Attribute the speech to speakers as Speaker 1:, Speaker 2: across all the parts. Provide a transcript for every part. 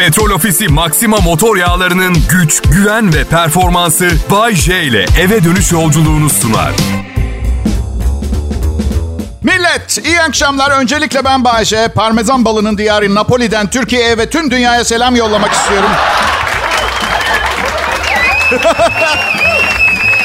Speaker 1: Petrol Ofisi Maxima motor yağlarının güç, güven ve performansı Bay J ile eve dönüş yolculuğunu sunar.
Speaker 2: Millet iyi akşamlar. Öncelikle ben Bayece. Parmesan balının diyarı Napoli'den Türkiye'ye ve tüm dünyaya selam yollamak istiyorum.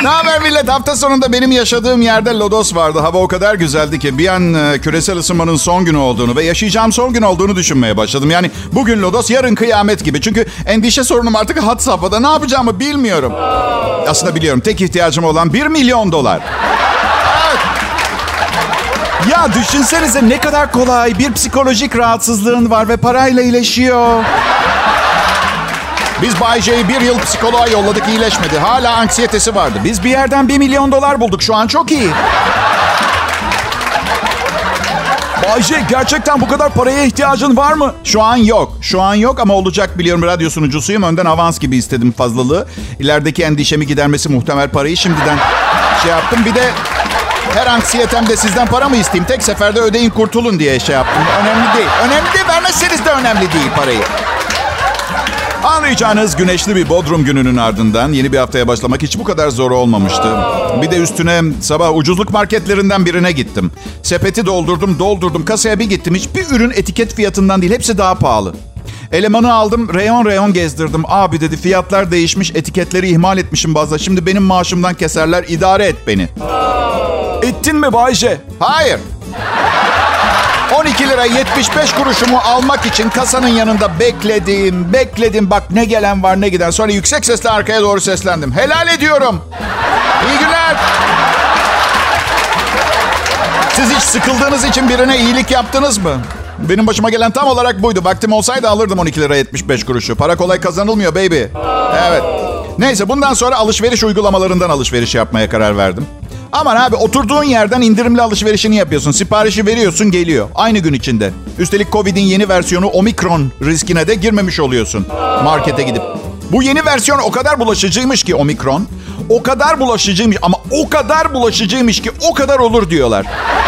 Speaker 2: ne haber millet? Hafta sonunda benim yaşadığım yerde lodos vardı. Hava o kadar güzeldi ki bir an e, küresel ısınmanın son günü olduğunu ve yaşayacağım son gün olduğunu düşünmeye başladım. Yani bugün lodos, yarın kıyamet gibi. Çünkü endişe sorunum artık hat safhada. Ne yapacağımı bilmiyorum. Aslında biliyorum. Tek ihtiyacım olan 1 milyon dolar. Ya düşünsenize ne kadar kolay. Bir psikolojik rahatsızlığın var ve parayla iyileşiyor. Biz Bay J'yi bir yıl psikoloğa yolladık iyileşmedi. Hala anksiyetesi vardı. Biz bir yerden bir milyon dolar bulduk. Şu an çok iyi. Bay J gerçekten bu kadar paraya ihtiyacın var mı? Şu an yok. Şu an yok ama olacak biliyorum. Radyo sunucusuyum. Önden avans gibi istedim fazlalığı. İlerideki endişemi gidermesi muhtemel parayı şimdiden şey yaptım. Bir de her anksiyetemde sizden para mı isteyeyim? Tek seferde ödeyin kurtulun diye şey yaptım. Önemli değil. Önemli değil. Vermezseniz de önemli değil parayı. Anlayacağınız güneşli bir Bodrum gününün ardından yeni bir haftaya başlamak hiç bu kadar zor olmamıştı. Bir de üstüne sabah ucuzluk marketlerinden birine gittim. Sepeti doldurdum, doldurdum. Kasaya bir gittim. Hiçbir ürün etiket fiyatından değil. Hepsi daha pahalı. Elemanı aldım, reyon reyon gezdirdim. Abi dedi fiyatlar değişmiş, etiketleri ihmal etmişim bazen. Şimdi benim maaşımdan keserler, idare et beni. Ettin mi Bayce? Hayır. 12 lira 75 kuruşumu almak için kasanın yanında bekledim, bekledim. Bak ne gelen var ne giden. Sonra yüksek sesle arkaya doğru seslendim. Helal ediyorum. İyi günler. Siz hiç sıkıldığınız için birine iyilik yaptınız mı? Benim başıma gelen tam olarak buydu. Vaktim olsaydı alırdım 12 lira 75 kuruşu. Para kolay kazanılmıyor baby. Evet. Neyse bundan sonra alışveriş uygulamalarından alışveriş yapmaya karar verdim. Aman abi oturduğun yerden indirimli alışverişini yapıyorsun. Siparişi veriyorsun geliyor. Aynı gün içinde. Üstelik Covid'in yeni versiyonu Omikron riskine de girmemiş oluyorsun. Markete gidip. Bu yeni versiyon o kadar bulaşıcıymış ki Omikron. O kadar bulaşıcıymış ama o kadar bulaşıcıymış ki o kadar olur diyorlar.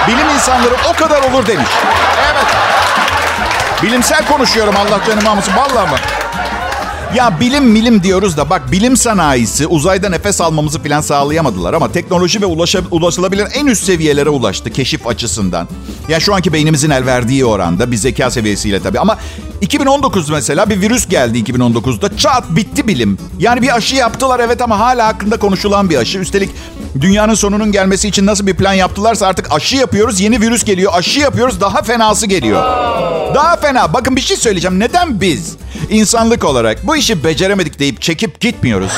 Speaker 2: Bilim insanları o kadar olur demiş. Evet. Bilimsel konuşuyorum Allah canım almasın. Vallahi mı? Ya bilim milim diyoruz da bak bilim sanayisi uzayda nefes almamızı falan sağlayamadılar ama teknoloji ve ulaşa, ulaşılabilir en üst seviyelere ulaştı keşif açısından. Ya şu anki beynimizin el verdiği oranda bir zeka seviyesiyle tabii ama 2019 mesela bir virüs geldi 2019'da çat bitti bilim. Yani bir aşı yaptılar evet ama hala hakkında konuşulan bir aşı. Üstelik dünyanın sonunun gelmesi için nasıl bir plan yaptılarsa artık aşı yapıyoruz yeni virüs geliyor. Aşı yapıyoruz daha fenası geliyor. Daha fena. Bakın bir şey söyleyeceğim. Neden biz insanlık olarak bu işi beceremedik deyip çekip gitmiyoruz?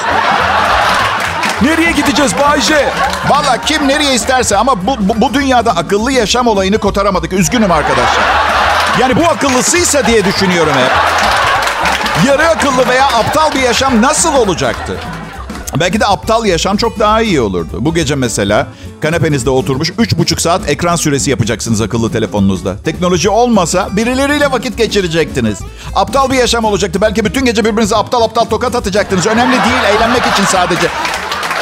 Speaker 2: Nereye gideceğiz Bayce? Valla kim nereye isterse ama bu, bu, bu dünyada akıllı yaşam olayını kotaramadık. Üzgünüm arkadaşlar. Yani bu akıllısıysa diye düşünüyorum hep. Yarı akıllı veya aptal bir yaşam nasıl olacaktı? Belki de aptal yaşam çok daha iyi olurdu. Bu gece mesela kanepenizde oturmuş 3,5 saat ekran süresi yapacaksınız akıllı telefonunuzda. Teknoloji olmasa birileriyle vakit geçirecektiniz. Aptal bir yaşam olacaktı. Belki bütün gece birbirinize aptal aptal tokat atacaktınız. Önemli değil, eğlenmek için sadece.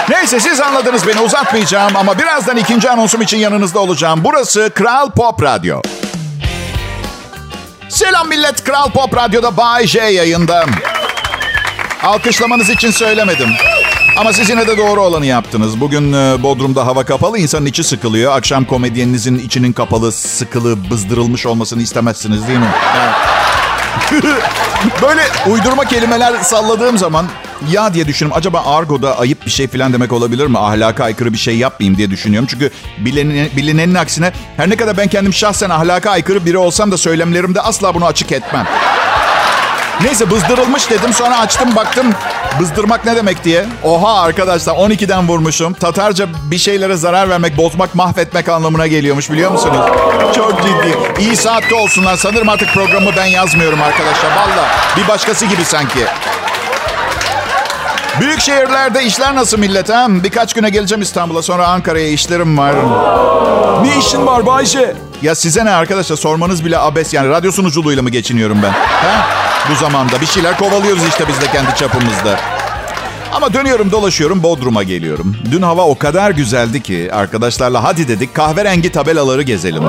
Speaker 2: Neyse siz anladınız beni uzatmayacağım ama birazdan ikinci anonsum için yanınızda olacağım. Burası Kral Pop Radyo. Selam millet Kral Pop Radyo'da Bay J yayında. Alkışlamanız için söylemedim. Ama siz yine de doğru olanı yaptınız. Bugün e, Bodrum'da hava kapalı, insanın içi sıkılıyor. Akşam komedyeninizin içinin kapalı, sıkılı, bızdırılmış olmasını istemezsiniz değil mi? Böyle uydurma kelimeler salladığım zaman ya diye düşünüyorum. Acaba argoda ayıp bir şey falan demek olabilir mi? Ahlaka aykırı bir şey yapmayayım diye düşünüyorum. Çünkü bilinen, bilinenin aksine her ne kadar ben kendim şahsen ahlaka aykırı biri olsam da söylemlerimde asla bunu açık etmem. Neyse bızdırılmış dedim sonra açtım baktım bızdırmak ne demek diye. Oha arkadaşlar 12'den vurmuşum. Tatarca bir şeylere zarar vermek, bozmak, mahvetmek anlamına geliyormuş biliyor musunuz? Çok ciddi. İyi saatte olsunlar. Sanırım artık programı ben yazmıyorum arkadaşlar. Valla bir başkası gibi sanki. Büyük şehirlerde işler nasıl millet ha? Birkaç güne geleceğim İstanbul'a sonra Ankara'ya işlerim var. Ne işin var Bayşe? Ya size ne arkadaşlar sormanız bile abes yani radyo sunuculuğuyla mı geçiniyorum ben? Ha? Bu zamanda bir şeyler kovalıyoruz işte biz de kendi çapımızda. Ama dönüyorum dolaşıyorum Bodrum'a geliyorum. Dün hava o kadar güzeldi ki arkadaşlarla hadi dedik kahverengi tabelaları gezelim.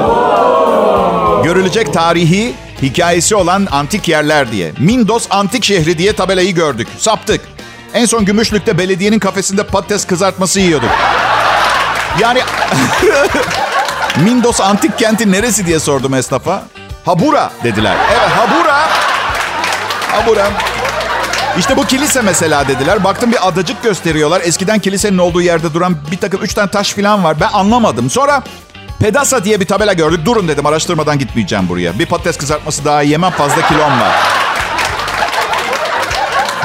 Speaker 2: Görülecek tarihi hikayesi olan antik yerler diye. Mindos Antik Şehri diye tabelayı gördük. Saptık. En son Gümüşlük'te belediyenin kafesinde patates kızartması yiyorduk. Yani Mindos Antik Kenti neresi diye sordum esnafa. Habura dediler. Evet Habura. Habura. İşte bu kilise mesela dediler. Baktım bir adacık gösteriyorlar. Eskiden kilisenin olduğu yerde duran bir takım üç tane taş falan var. Ben anlamadım. Sonra Pedasa diye bir tabela gördük. Durun dedim araştırmadan gitmeyeceğim buraya. Bir patates kızartması daha yemem fazla kilom var.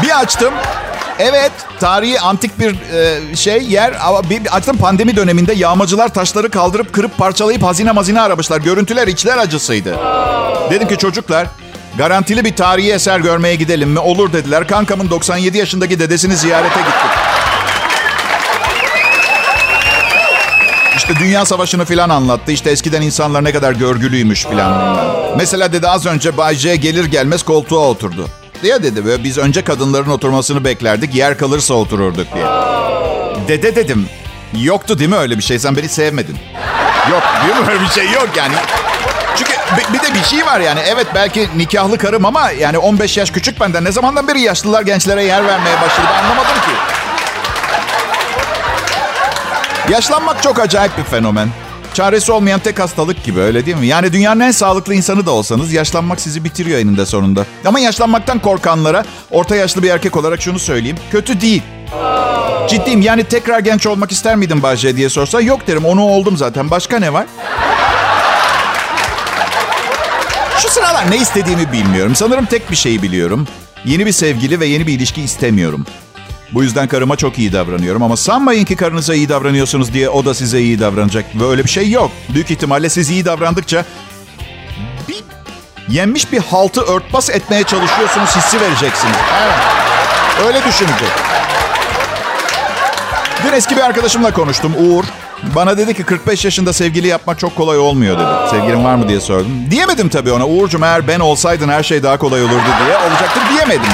Speaker 2: Bir açtım. Evet, tarihi antik bir e, şey yer ama bir açtım pandemi döneminde yağmacılar taşları kaldırıp kırıp parçalayıp hazine mazine aramışlar. Görüntüler içler acısıydı. Dedim ki çocuklar garantili bir tarihi eser görmeye gidelim mi? Olur dediler. Kankamın 97 yaşındaki dedesini ziyarete gittik. İşte Dünya Savaşı'nı falan anlattı. İşte eskiden insanlar ne kadar görgülüymüş falan. Mesela dedi az önce Bay J gelir gelmez koltuğa oturdu. Diye dedi böyle biz önce kadınların oturmasını beklerdik. Yer kalırsa otururduk diye. Dede dedim. Yoktu değil mi öyle bir şey? Sen beni sevmedin. Yok değil mi öyle bir şey yok yani. Çünkü bir de bir şey var yani. Evet belki nikahlı karım ama yani 15 yaş küçük benden. Ne zamandan beri yaşlılar gençlere yer vermeye başladı anlamadım ki. Yaşlanmak çok acayip bir fenomen. Çaresi olmayan tek hastalık gibi öyle değil mi? Yani dünyanın en sağlıklı insanı da olsanız yaşlanmak sizi bitiriyor eninde sonunda. Ama yaşlanmaktan korkanlara orta yaşlı bir erkek olarak şunu söyleyeyim. Kötü değil. Ciddiyim yani tekrar genç olmak ister miydin Bahçe diye sorsa yok derim onu oldum zaten. Başka ne var? Ne istediğimi bilmiyorum. Sanırım tek bir şeyi biliyorum. Yeni bir sevgili ve yeni bir ilişki istemiyorum. Bu yüzden karıma çok iyi davranıyorum ama sanmayın ki karınıza iyi davranıyorsunuz diye o da size iyi davranacak. Böyle bir şey yok. Büyük ihtimalle siz iyi davrandıkça bir yenmiş bir haltı örtbas etmeye çalışıyorsunuz hissi vereceksiniz. Öyle düşünün. Dün eski bir arkadaşımla konuştum Uğur. Bana dedi ki 45 yaşında sevgili yapmak çok kolay olmuyor dedi. Sevgilin var mı diye sordum. Diyemedim tabii ona. Uğur'cum eğer ben olsaydın her şey daha kolay olurdu diye. Olacaktır diyemedim.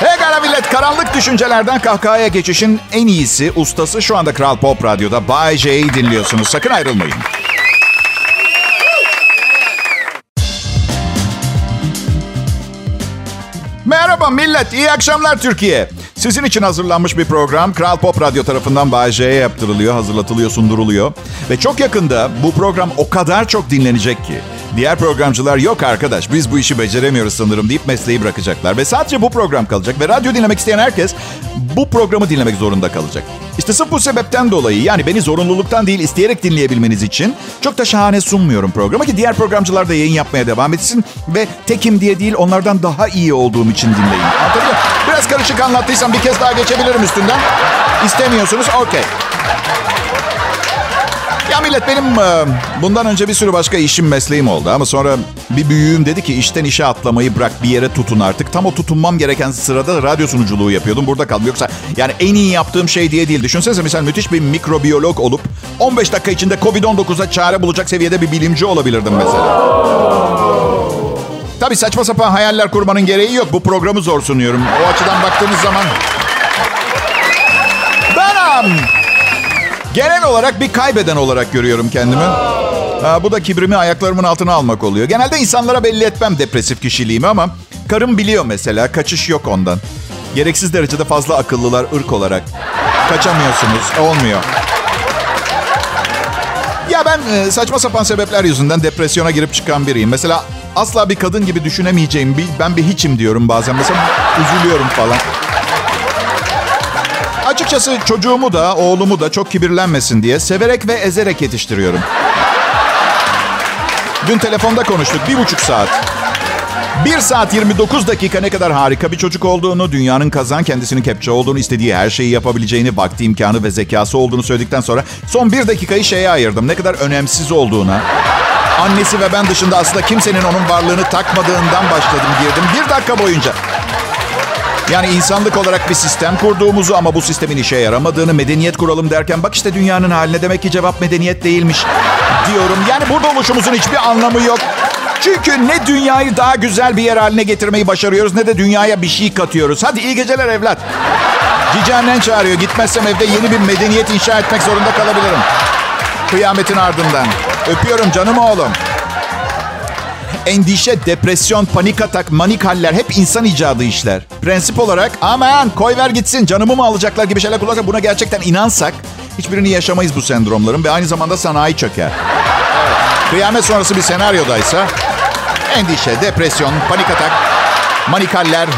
Speaker 2: Pekala millet. Karanlık düşüncelerden kahkahaya geçişin en iyisi, ustası şu anda Kral Pop Radyo'da. Bay J'yi dinliyorsunuz. Sakın ayrılmayın. Merhaba millet, iyi akşamlar Türkiye. Sizin için hazırlanmış bir program Kral Pop Radyo tarafından Bay yaptırılıyor, hazırlatılıyor, sunduruluyor. Ve çok yakında bu program o kadar çok dinlenecek ki diğer programcılar yok arkadaş biz bu işi beceremiyoruz sanırım deyip mesleği bırakacaklar. Ve sadece bu program kalacak ve radyo dinlemek isteyen herkes bu programı dinlemek zorunda kalacak. İşte sırf bu sebepten dolayı yani beni zorunluluktan değil isteyerek dinleyebilmeniz için çok da şahane sunmuyorum programı ki diğer programcılar da yayın yapmaya devam etsin ve tekim diye değil onlardan daha iyi olduğum için dinleyin. Anlatabiliyor Biraz karışık anlattıysam bir kez daha geçebilirim üstünden. İstemiyorsunuz okey. Ya millet benim e, bundan önce bir sürü başka işim mesleğim oldu ama sonra bir büyüğüm dedi ki işten işe atlamayı bırak bir yere tutun artık. Tam o tutunmam gereken sırada radyo sunuculuğu yapıyordum. Burada kaldım. Yoksa yani en iyi yaptığım şey diye değil. Düşünsenize mesela müthiş bir mikrobiyolog olup 15 dakika içinde Covid-19'a çare bulacak seviyede bir bilimci olabilirdim mesela. Tabii saçma sapan hayaller kurmanın gereği yok. Bu programı zor sunuyorum. O açıdan baktığınız zaman... Benim! Genel olarak bir kaybeden olarak görüyorum kendimi. Ha, bu da kibrimi ayaklarımın altına almak oluyor. Genelde insanlara belli etmem depresif kişiliğimi ama karım biliyor mesela. Kaçış yok ondan. Gereksiz derecede fazla akıllılar ırk olarak. Kaçamıyorsunuz. Olmuyor. Ya ben e, saçma sapan sebepler yüzünden depresyona girip çıkan biriyim. Mesela asla bir kadın gibi düşünemeyeceğim. Bir, ben bir hiçim diyorum bazen. Mesela üzülüyorum falan. Açıkçası çocuğumu da oğlumu da çok kibirlenmesin diye severek ve ezerek yetiştiriyorum. Dün telefonda konuştuk bir buçuk saat. 1 saat 29 dakika ne kadar harika bir çocuk olduğunu, dünyanın kazan kendisinin kepçe olduğunu, istediği her şeyi yapabileceğini, vakti imkanı ve zekası olduğunu söyledikten sonra son bir dakikayı şeye ayırdım. Ne kadar önemsiz olduğuna. Annesi ve ben dışında aslında kimsenin onun varlığını takmadığından başladım girdim. Bir dakika boyunca. Yani insanlık olarak bir sistem kurduğumuzu ama bu sistemin işe yaramadığını medeniyet kuralım derken bak işte dünyanın haline demek ki cevap medeniyet değilmiş diyorum. Yani burada oluşumuzun hiçbir anlamı yok. Çünkü ne dünyayı daha güzel bir yer haline getirmeyi başarıyoruz ne de dünyaya bir şey katıyoruz. Hadi iyi geceler evlat. Cici annen çağırıyor. Gitmezsem evde yeni bir medeniyet inşa etmek zorunda kalabilirim. Kıyametin ardından. Öpüyorum canım oğlum. Endişe, depresyon, panik atak, manik haller hep insan icadı işler. Prensip olarak aman koy ver gitsin canımı mı alacaklar gibi şeyler kullanırsak buna gerçekten inansak hiçbirini yaşamayız bu sendromların ve aynı zamanda sanayi çöker. Kıyamet sonrası bir senaryodaysa endişe, depresyon, panik atak, manik haller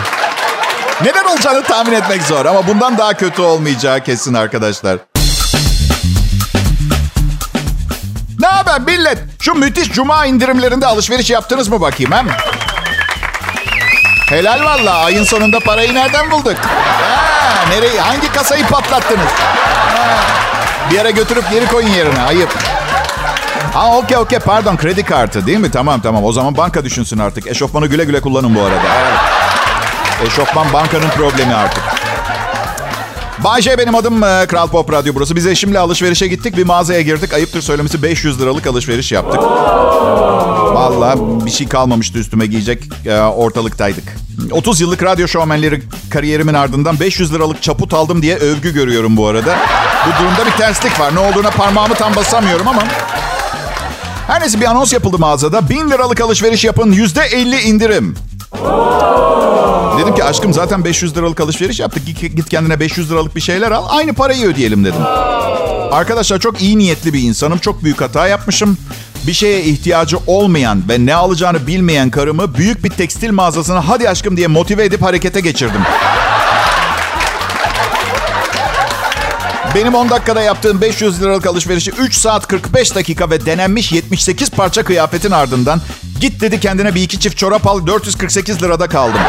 Speaker 2: neden olacağını tahmin etmek zor ama bundan daha kötü olmayacağı kesin arkadaşlar. Haber millet? Şu müthiş cuma indirimlerinde alışveriş yaptınız mı bakayım hem? Helal valla. Ayın sonunda parayı nereden bulduk? Ha, nereyi, hangi kasayı patlattınız? Ha, bir yere götürüp geri koyun yerine. Ayıp. Ha okey okey pardon kredi kartı değil mi? Tamam tamam o zaman banka düşünsün artık. Eşofmanı güle güle kullanın bu arada. Evet. Eşofman bankanın problemi artık. Bayce benim adım e, Kral Pop Radyo burası. Biz eşimle alışverişe gittik. Bir mağazaya girdik. Ayıptır söylemesi 500 liralık alışveriş yaptık. Vallahi bir şey kalmamıştı üstüme giyecek. E, ortalıktaydık. 30 yıllık radyo şovmenleri kariyerimin ardından 500 liralık çaput aldım diye övgü görüyorum bu arada. Bu durumda bir terslik var. Ne olduğuna parmağımı tam basamıyorum ama... Her neyse bir anons yapıldı mağazada. 1000 liralık alışveriş yapın %50 indirim. Dedim ki aşkım zaten 500 liralık alışveriş yaptık. Git kendine 500 liralık bir şeyler al. Aynı parayı ödeyelim dedim. Arkadaşlar çok iyi niyetli bir insanım. Çok büyük hata yapmışım. Bir şeye ihtiyacı olmayan ve ne alacağını bilmeyen karımı büyük bir tekstil mağazasına hadi aşkım diye motive edip harekete geçirdim. Benim 10 dakikada yaptığım 500 liralık alışverişi 3 saat 45 dakika ve denenmiş 78 parça kıyafetin ardından git dedi kendine bir iki çift çorap al 448 lirada kaldım.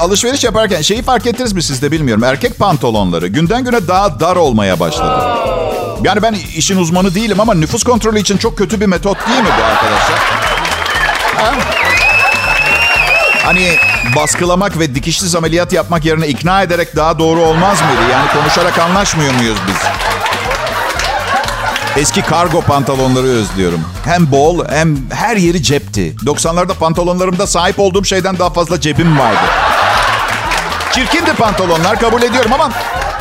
Speaker 2: Alışveriş yaparken şeyi fark ettiniz mi siz de bilmiyorum. Erkek pantolonları günden güne daha dar olmaya başladı. Yani ben işin uzmanı değilim ama nüfus kontrolü için çok kötü bir metot değil mi bu arkadaşlar? Ha? Hani baskılamak ve dikişsiz ameliyat yapmak yerine ikna ederek daha doğru olmaz mıydı? Yani konuşarak anlaşmıyor muyuz biz? Eski kargo pantolonları özlüyorum. Hem bol hem her yeri cepti. 90'larda pantolonlarımda sahip olduğum şeyden daha fazla cebim vardı. Çirkindi pantolonlar kabul ediyorum ama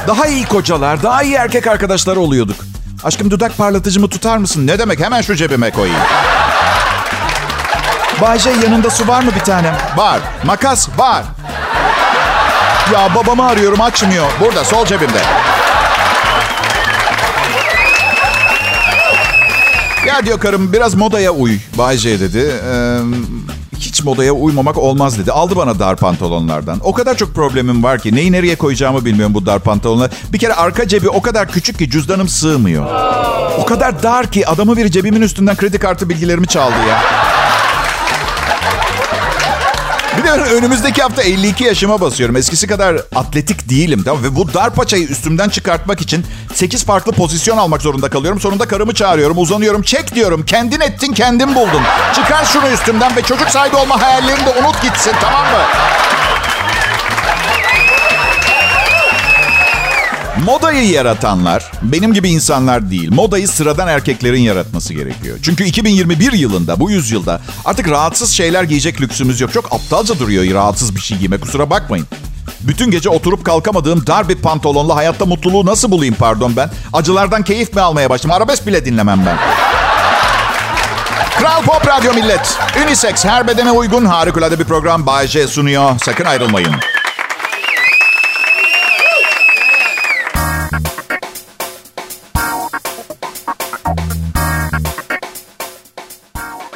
Speaker 2: daha iyi kocalar, daha iyi erkek arkadaşlar oluyorduk. Aşkım dudak parlatıcımı tutar mısın? Ne demek? Hemen şu cebime koyayım. Bayce yanında su var mı bir tanem? Var. Makas var. Ya babamı arıyorum açmıyor. Burada sol cebimde. Ya diyor karım biraz modaya uy Bayce dedi. Ee, hiç modaya uymamak olmaz dedi. Aldı bana dar pantolonlardan. O kadar çok problemim var ki neyi nereye koyacağımı bilmiyorum bu dar pantolonlar. Bir kere arka cebi o kadar küçük ki cüzdanım sığmıyor. O kadar dar ki adamı bir cebimin üstünden kredi kartı bilgilerimi çaldı ya. Bir de önümüzdeki hafta 52 yaşıma basıyorum. Eskisi kadar atletik değilim. Tamam Ve bu dar paçayı üstümden çıkartmak için 8 farklı pozisyon almak zorunda kalıyorum. Sonunda karımı çağırıyorum, uzanıyorum. Çek diyorum. Kendin ettin, kendin buldun. Çıkar şunu üstümden ve çocuk sahibi olma hayallerini de unut gitsin tamam mı? Modayı yaratanlar benim gibi insanlar değil. Modayı sıradan erkeklerin yaratması gerekiyor. Çünkü 2021 yılında, bu yüzyılda artık rahatsız şeyler giyecek lüksümüz yok. Çok aptalca duruyor rahatsız bir şey giyme kusura bakmayın. Bütün gece oturup kalkamadığım dar bir pantolonla hayatta mutluluğu nasıl bulayım pardon ben? Acılardan keyif mi almaya başladım? Arabesk bile dinlemem ben. Kral Pop Radyo Millet. Unisex her bedene uygun harikulade bir program Bay J sunuyor. Sakın ayrılmayın.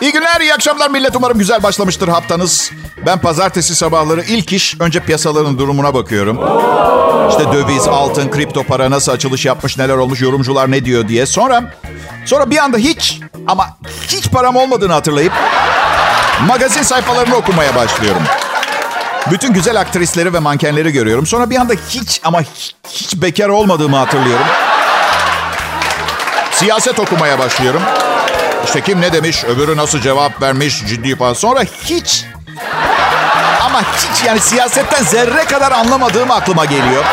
Speaker 2: İyi günler, iyi akşamlar millet. Umarım güzel başlamıştır haftanız. Ben pazartesi sabahları ilk iş önce piyasaların durumuna bakıyorum. İşte döviz, altın, kripto para nasıl açılış yapmış, neler olmuş, yorumcular ne diyor diye. Sonra sonra bir anda hiç ama hiç param olmadığını hatırlayıp magazin sayfalarını okumaya başlıyorum. Bütün güzel aktrisleri ve mankenleri görüyorum. Sonra bir anda hiç ama hiç, hiç bekar olmadığımı hatırlıyorum. Siyaset okumaya başlıyorum. İşte kim ne demiş, öbürü nasıl cevap vermiş, ciddi falan. Sonra hiç ama hiç yani siyasetten zerre kadar anlamadığım aklıma geliyor.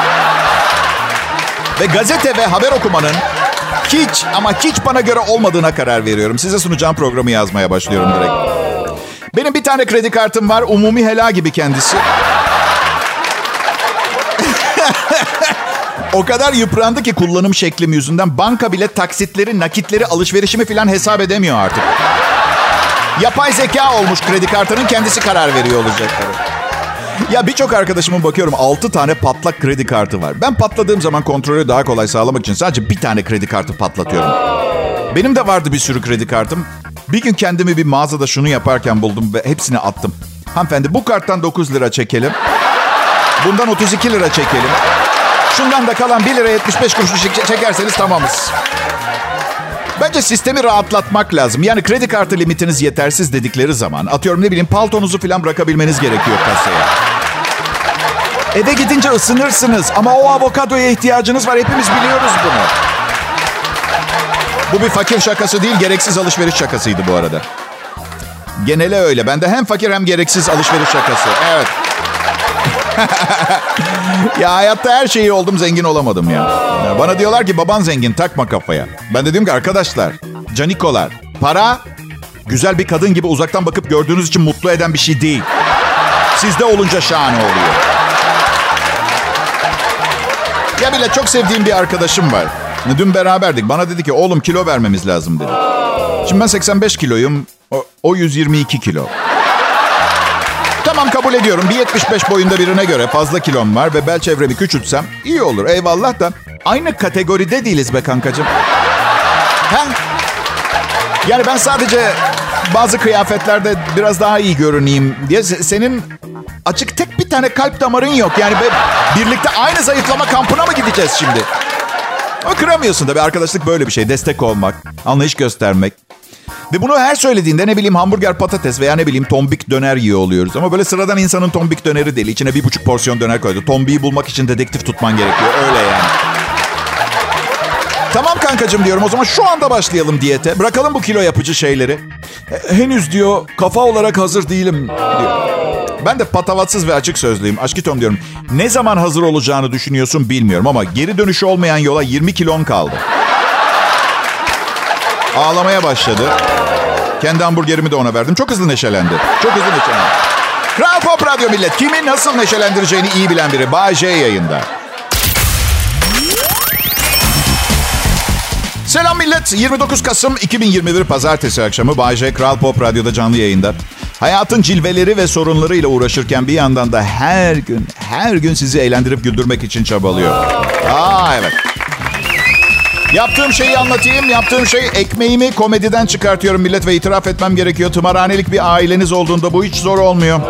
Speaker 2: Ve gazete ve haber okumanın hiç ama hiç bana göre olmadığına karar veriyorum. Size sunacağım programı yazmaya başlıyorum direkt. Benim bir tane kredi kartım var. Umumi hela gibi kendisi. O kadar yıprandı ki kullanım şeklim yüzünden banka bile taksitleri, nakitleri, alışverişimi falan hesap edemiyor artık. Yapay zeka olmuş kredi kartının kendisi karar veriyor olacakları. Ya birçok arkadaşımın bakıyorum 6 tane patlak kredi kartı var. Ben patladığım zaman kontrolü daha kolay sağlamak için sadece bir tane kredi kartı patlatıyorum. Benim de vardı bir sürü kredi kartım. Bir gün kendimi bir mağazada şunu yaparken buldum ve hepsini attım. Hanımefendi bu karttan 9 lira çekelim. Bundan 32 lira çekelim. Şundan da kalan 1 lira 75 kuruş çekerseniz tamamız. Bence sistemi rahatlatmak lazım. Yani kredi kartı limitiniz yetersiz dedikleri zaman atıyorum ne bileyim paltonuzu falan bırakabilmeniz gerekiyor kasaya. Eve gidince ısınırsınız ama o avokadoya ihtiyacınız var. Hepimiz biliyoruz bunu. Bu bir fakir şakası değil, gereksiz alışveriş şakasıydı bu arada. Genele öyle. Ben de hem fakir hem gereksiz alışveriş şakası. Evet. ya hayatta her şeyi oldum zengin olamadım ya. ya. Bana diyorlar ki baban zengin takma kafaya. Ben de diyorum ki arkadaşlar, canikolar, para güzel bir kadın gibi uzaktan bakıp gördüğünüz için mutlu eden bir şey değil. Sizde olunca şahane oluyor. Ya bile çok sevdiğim bir arkadaşım var. Dün beraberdik. Bana dedi ki oğlum kilo vermemiz lazım dedi. Şimdi ben 85 kiloyum. O, o 122 kilo. Tamam kabul ediyorum. 1.75 boyunda birine göre fazla kilom var ve bel çevremi küçültsem iyi olur. Eyvallah da aynı kategoride değiliz be kankacığım. Ha? Yani ben sadece bazı kıyafetlerde biraz daha iyi görüneyim diye senin açık tek bir tane kalp damarın yok. Yani birlikte aynı zayıflama kampına mı gideceğiz şimdi? Ama kıramıyorsun da bir arkadaşlık böyle bir şey. Destek olmak, anlayış göstermek. Ve bunu her söylediğinde ne bileyim hamburger patates veya ne bileyim tombik döner yiyor oluyoruz. Ama böyle sıradan insanın tombik döneri değil. İçine bir buçuk porsiyon döner koydu. Tombiyi bulmak için dedektif tutman gerekiyor. Öyle yani. Tamam kankacım diyorum o zaman şu anda başlayalım diyete. Bırakalım bu kilo yapıcı şeyleri. Henüz diyor kafa olarak hazır değilim diyor. Ben de patavatsız ve açık sözlüyüm. Aşkitom diyorum. Ne zaman hazır olacağını düşünüyorsun bilmiyorum ama geri dönüşü olmayan yola 20 kilon kaldı. Ağlamaya başladı. Kendi hamburgerimi de ona verdim. Çok hızlı neşelendi. Çok hızlı neşelendi. Kral Pop Radyo millet. Kimi nasıl neşelendireceğini iyi bilen biri. Bay J yayında. Selam millet. 29 Kasım 2021 Pazartesi akşamı Bay J Kral Pop Radyo'da canlı yayında. Hayatın cilveleri ve sorunlarıyla uğraşırken bir yandan da her gün, her gün sizi eğlendirip güldürmek için çabalıyor. Aa evet. Yaptığım şeyi anlatayım. Yaptığım şey ekmeğimi komediden çıkartıyorum millet ve itiraf etmem gerekiyor. Tımarhanelik bir aileniz olduğunda bu hiç zor olmuyor.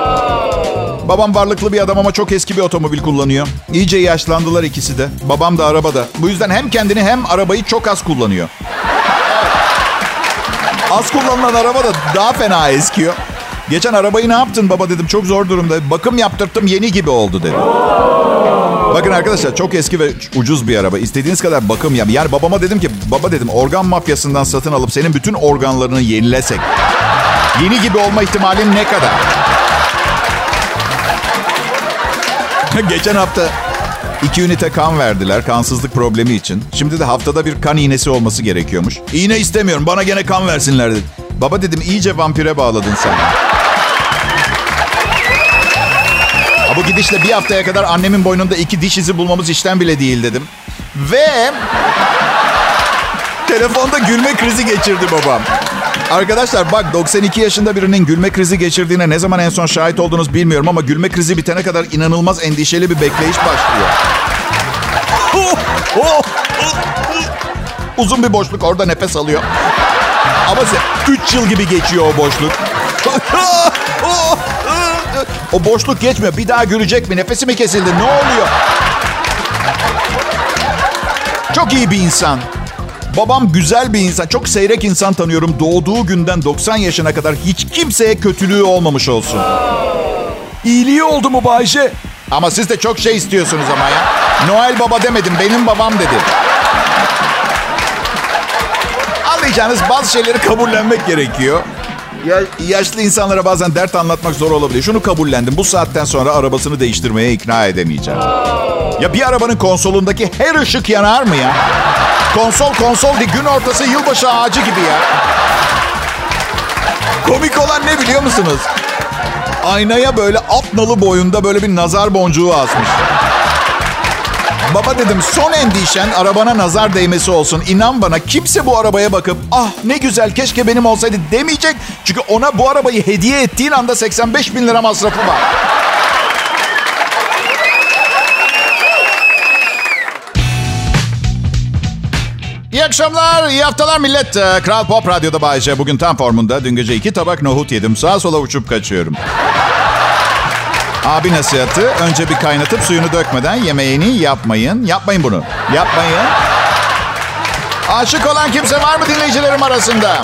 Speaker 2: Babam varlıklı bir adam ama çok eski bir otomobil kullanıyor. İyice yaşlandılar ikisi de. Babam da arabada. Bu yüzden hem kendini hem arabayı çok az kullanıyor. Az kullanılan araba da daha fena eskiyor. Geçen arabayı ne yaptın baba dedim. Çok zor durumda. Bakım yaptırttım yeni gibi oldu dedi. Bakın arkadaşlar çok eski ve ucuz bir araba. İstediğiniz kadar bakım yap. Yani babama dedim ki baba dedim organ mafyasından satın alıp senin bütün organlarını yenilesek. Yeni gibi olma ihtimalin ne kadar? Geçen hafta iki ünite kan verdiler kansızlık problemi için. Şimdi de haftada bir kan iğnesi olması gerekiyormuş. İğne istemiyorum bana gene kan versinler dedi. Baba dedim iyice vampire bağladın sen. Bu gidişle bir haftaya kadar annemin boynunda iki diş izi bulmamız işten bile değil dedim. Ve telefonda gülme krizi geçirdi babam. Arkadaşlar bak 92 yaşında birinin gülme krizi geçirdiğine ne zaman en son şahit oldunuz bilmiyorum ama gülme krizi bitene kadar inanılmaz endişeli bir bekleyiş başlıyor. Uzun bir boşluk orada nefes alıyor. Ama 3 yıl gibi geçiyor o boşluk. O boşluk geçmiyor. Bir daha gülecek mi? Nefesi mi kesildi? Ne oluyor? Çok iyi bir insan. Babam güzel bir insan. Çok seyrek insan tanıyorum. Doğduğu günden 90 yaşına kadar hiç kimseye kötülüğü olmamış olsun. İyiliği oldu mu Bayce? Ama siz de çok şey istiyorsunuz ama ya. Noel Baba demedim, benim babam dedim. Anlayacağınız bazı şeyleri kabullenmek gerekiyor. Ya, yaşlı insanlara bazen dert anlatmak zor olabiliyor. Şunu kabullendim. Bu saatten sonra arabasını değiştirmeye ikna edemeyeceğim. Ya bir arabanın konsolundaki her ışık yanar mı ya? Konsol konsol değil gün ortası yılbaşı ağacı gibi ya. Komik olan ne biliyor musunuz? Aynaya böyle at nalı boyunda böyle bir nazar boncuğu asmış. Baba dedim son endişen arabana nazar değmesi olsun. İnan bana kimse bu arabaya bakıp ah ne güzel keşke benim olsaydı demeyecek. Çünkü ona bu arabayı hediye ettiğin anda 85 bin lira masrafı var. İyi akşamlar, iyi haftalar millet. Ee, Kral Pop Radyo'da Bayece. Bugün tam formunda. Dün gece iki tabak nohut yedim. Sağa sola uçup kaçıyorum. Abi nasihatı. Önce bir kaynatıp suyunu dökmeden yemeğini yapmayın. Yapmayın bunu. Yapmayın. Aşık olan kimse var mı dinleyicilerim arasında?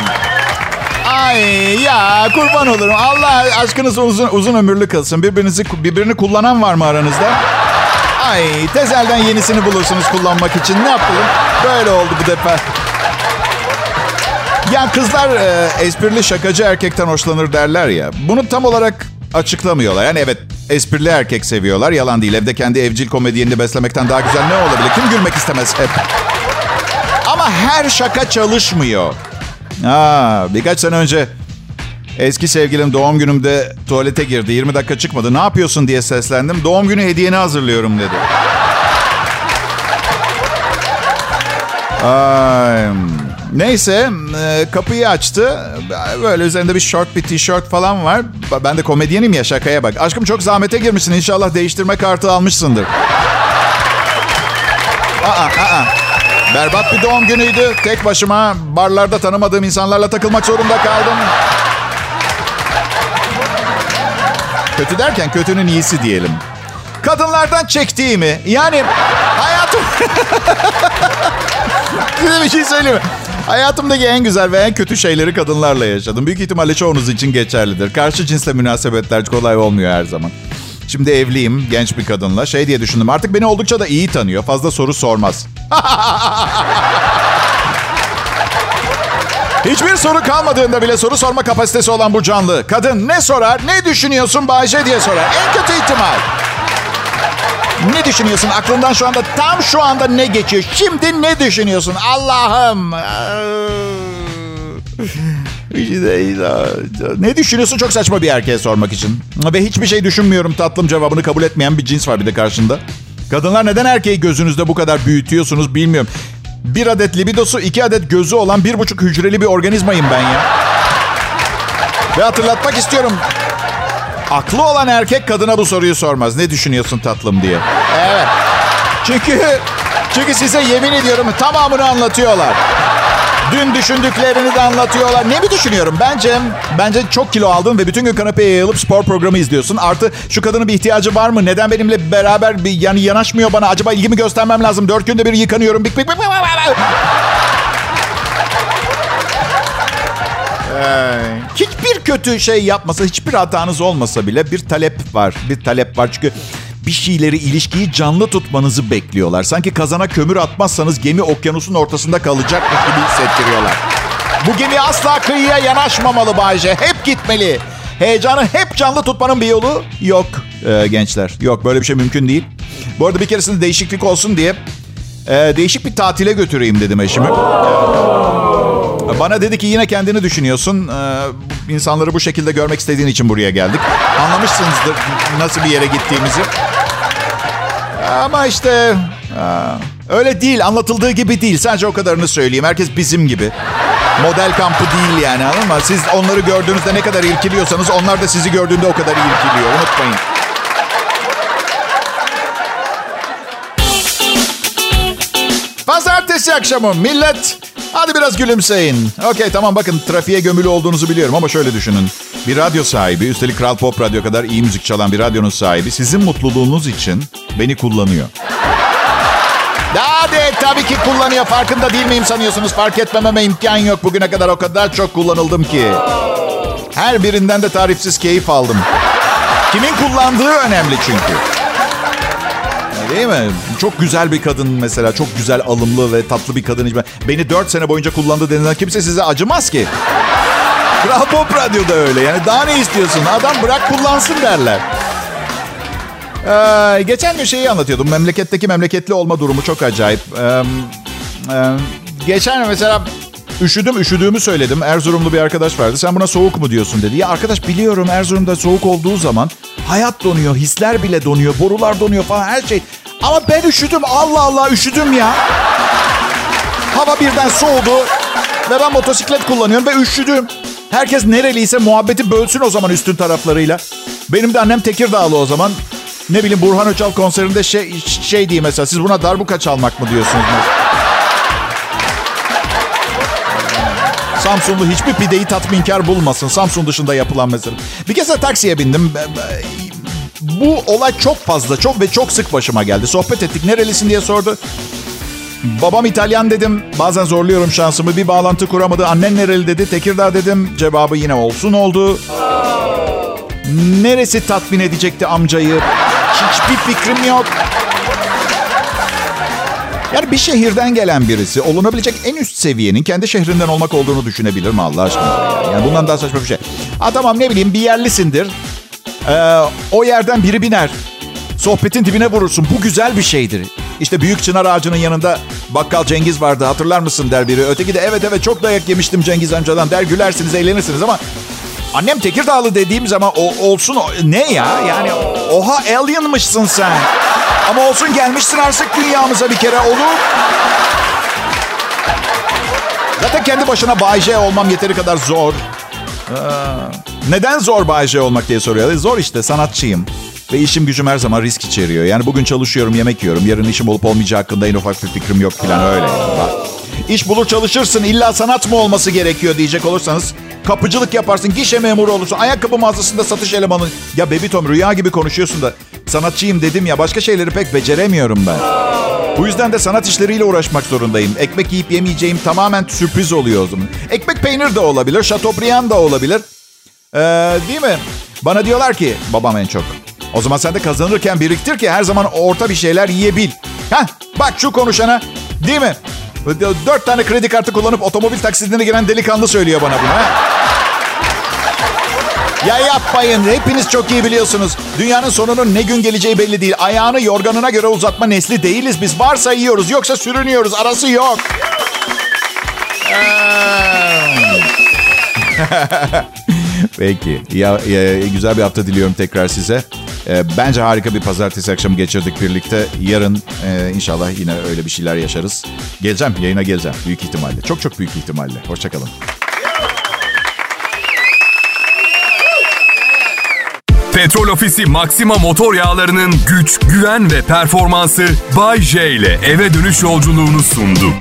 Speaker 2: Ay ya kurban olurum. Allah aşkınız uzun, uzun ömürlü kılsın. Birbirinizi birbirini kullanan var mı aranızda? Ay tezelden yenisini bulursunuz kullanmak için. Ne yapalım? Böyle oldu bu defa. Ya kızlar e, esprili şakacı erkekten hoşlanır derler ya. Bunu tam olarak açıklamıyorlar. Yani evet esprili erkek seviyorlar. Yalan değil. Evde kendi evcil komedyenini beslemekten daha güzel ne olabilir? Kim gülmek istemez hep? Ama her şaka çalışmıyor. Aa, birkaç sene önce eski sevgilim doğum günümde tuvalete girdi. 20 dakika çıkmadı. Ne yapıyorsun diye seslendim. Doğum günü hediyeni hazırlıyorum dedi. Ay, neyse e, kapıyı açtı. Böyle üzerinde bir short bir tişört falan var. Ben de komedyenim ya şakaya bak. Aşkım çok zahmete girmişsin. İnşallah değiştirme kartı almışsındır. Aa, aa. Berbat bir doğum günüydü. Tek başıma barlarda tanımadığım insanlarla takılmak zorunda kaldım. Kötü derken kötünün iyisi diyelim. Kadınlardan çektiğimi yani hayatım... Size bir şey söyleyeyim mi? Hayatımdaki en güzel ve en kötü şeyleri kadınlarla yaşadım. Büyük ihtimalle çoğunuz için geçerlidir. Karşı cinsle münasebetler kolay olmuyor her zaman. Şimdi evliyim genç bir kadınla. Şey diye düşündüm artık beni oldukça da iyi tanıyor. Fazla soru sormaz. Hiçbir soru kalmadığında bile soru sorma kapasitesi olan bu canlı. Kadın ne sorar, ne düşünüyorsun Bayce diye sorar. En kötü ihtimal. Ne düşünüyorsun? Aklından şu anda tam şu anda ne geçiyor? Şimdi ne düşünüyorsun? Allah'ım. Ne düşünüyorsun çok saçma bir erkeğe sormak için. Ve hiçbir şey düşünmüyorum tatlım cevabını kabul etmeyen bir cins var bir de karşında. Kadınlar neden erkeği gözünüzde bu kadar büyütüyorsunuz bilmiyorum. Bir adet libidosu, iki adet gözü olan bir buçuk hücreli bir organizmayım ben ya. Ve hatırlatmak istiyorum. Aklı olan erkek kadına bu soruyu sormaz. Ne düşünüyorsun tatlım diye. Evet. Çünkü çünkü size yemin ediyorum tamamını anlatıyorlar. Dün düşündüklerini de anlatıyorlar. Ne mi düşünüyorum? Bence bence çok kilo aldın ve bütün gün kanepeye yayılıp spor programı izliyorsun. Artı şu kadının bir ihtiyacı var mı? Neden benimle beraber bir yani yanaşmıyor bana? Acaba ilgimi göstermem lazım. Dört günde bir yıkanıyorum. Bik bik bik hiçbir kötü şey yapmasa, hiçbir hatanız olmasa bile bir talep var. Bir talep var çünkü bir şeyleri, ilişkiyi canlı tutmanızı bekliyorlar. Sanki kazana kömür atmazsanız gemi okyanusun ortasında kalacakmış gibi hissettiriyorlar. Bu gemi asla kıyıya yanaşmamalı Bayce. Hep gitmeli. Heyecanı hep canlı tutmanın bir yolu yok ee, gençler. Yok böyle bir şey mümkün değil. Bu arada bir keresinde değişiklik olsun diye e, değişik bir tatile götüreyim dedim eşimi. Bana dedi ki yine kendini düşünüyorsun. Ee, insanları bu şekilde görmek istediğin için buraya geldik. Anlamışsınızdır nasıl bir yere gittiğimizi. Ama işte öyle değil anlatıldığı gibi değil. Sadece o kadarını söyleyeyim. Herkes bizim gibi. Model kampı değil yani anladın mı? Siz onları gördüğünüzde ne kadar irkiliyorsanız onlar da sizi gördüğünde o kadar irkiliyor. Unutmayın. Pazartesi akşamı millet hadi biraz gülümseyin. Okey tamam bakın trafiğe gömülü olduğunuzu biliyorum ama şöyle düşünün. Bir radyo sahibi üstelik Kral Pop Radyo kadar iyi müzik çalan bir radyonun sahibi sizin mutluluğunuz için beni kullanıyor. Hadi tabii ki kullanıyor. Farkında değil miyim sanıyorsunuz? Fark etmememe imkan yok. Bugüne kadar o kadar çok kullanıldım ki. Her birinden de tarifsiz keyif aldım. Kimin kullandığı önemli çünkü. Değil mi? Çok güzel bir kadın mesela. Çok güzel, alımlı ve tatlı bir kadın. Beni dört sene boyunca kullandı denilen kimse size acımaz ki. Kral Pop Radyo'da öyle. Yani daha ne istiyorsun? Adam bırak kullansın derler. Ee, geçen gün şeyi anlatıyordum. Memleketteki memleketli olma durumu çok acayip. Ee, e, geçen mesela üşüdüm, üşüdüğümü söyledim. Erzurumlu bir arkadaş vardı. Sen buna soğuk mu diyorsun dedi. Ya arkadaş biliyorum Erzurum'da soğuk olduğu zaman hayat donuyor, hisler bile donuyor, borular donuyor falan her şey. Ama ben üşüdüm. Allah Allah üşüdüm ya. Hava birden soğudu. Ve ben motosiklet kullanıyorum ve üşüdüm. Herkes nereliyse muhabbeti bölsün o zaman üstün taraflarıyla. Benim de annem Tekirdağlı o zaman. Ne bileyim Burhan Öçal konserinde şey, şey diyeyim mesela siz buna darbuka çalmak mı diyorsunuz? Samsunlu hiçbir pideyi tatminkar bulmasın. Samsun dışında yapılan mesela. Bir kez de taksiye bindim. Bu olay çok fazla, çok ve çok sık başıma geldi. Sohbet ettik. Nerelisin diye sordu. Babam İtalyan dedim. Bazen zorluyorum şansımı. Bir bağlantı kuramadı. Annen nereli dedi. Tekirdağ dedim. Cevabı yine olsun oldu. Neresi tatmin edecekti amcayı? Hiçbir fikrim yok. Yani bir şehirden gelen birisi olunabilecek en üst seviyenin kendi şehrinden olmak olduğunu düşünebilir mi Allah aşkına? Yani, bundan daha saçma bir şey. Ha tamam ne bileyim bir yerlisindir. Ee, o yerden biri biner. Sohbetin dibine vurursun. Bu güzel bir şeydir. İşte büyük çınar ağacının yanında bakkal Cengiz vardı hatırlar mısın der biri. Öteki de evet evet çok dayak yemiştim Cengiz amcadan der gülersiniz eğlenirsiniz ama annem Tekirdağlı dediğim zaman o, olsun o, ne ya yani oha alienmışsın sen. Ama olsun gelmişsin artık dünyamıza bir kere olur. Zaten kendi başına Bay olmam yeteri kadar zor. Ee, neden zor Bay olmak diye soruyor. Zor işte sanatçıyım. Ve işim gücüm her zaman risk içeriyor. Yani bugün çalışıyorum, yemek yiyorum. Yarın işim olup olmayacağı hakkında en ufak bir fikrim yok falan öyle. Bak. İş bulur çalışırsın. İlla sanat mı olması gerekiyor diyecek olursanız. Kapıcılık yaparsın, gişe memuru olursun. Ayakkabı mağazasında satış elemanı. Ya Baby Tom rüya gibi konuşuyorsun da. Sanatçıyım dedim ya başka şeyleri pek beceremiyorum ben. Bu yüzden de sanat işleriyle uğraşmak zorundayım. Ekmek yiyip yemeyeceğim tamamen sürpriz oluyor o zaman. Ekmek peynir de olabilir, şatobriyan da olabilir. Ee, değil mi? Bana diyorlar ki, babam en çok. O zaman sen de kazanırken biriktir ki her zaman orta bir şeyler yiyebil. Heh, bak şu konuşana. Değil mi? Dört tane kredi kartı kullanıp otomobil taksitine giren delikanlı söylüyor bana bunu. Ya yapmayın. Hepiniz çok iyi biliyorsunuz. Dünyanın sonunun ne gün geleceği belli değil. Ayağını yorganına göre uzatma nesli değiliz biz. Varsa yiyoruz yoksa sürünüyoruz. Arası yok. Peki. Ya, ya, güzel bir hafta diliyorum tekrar size. E, bence harika bir pazartesi akşamı geçirdik birlikte. Yarın e, inşallah yine öyle bir şeyler yaşarız. Geleceğim, yayına geleceğim. Büyük ihtimalle. Çok çok büyük ihtimalle. Hoşçakalın.
Speaker 1: Petrol Ofisi Maxima motor yağlarının güç, güven ve performansı Bay J ile eve dönüş yolculuğunu sundu.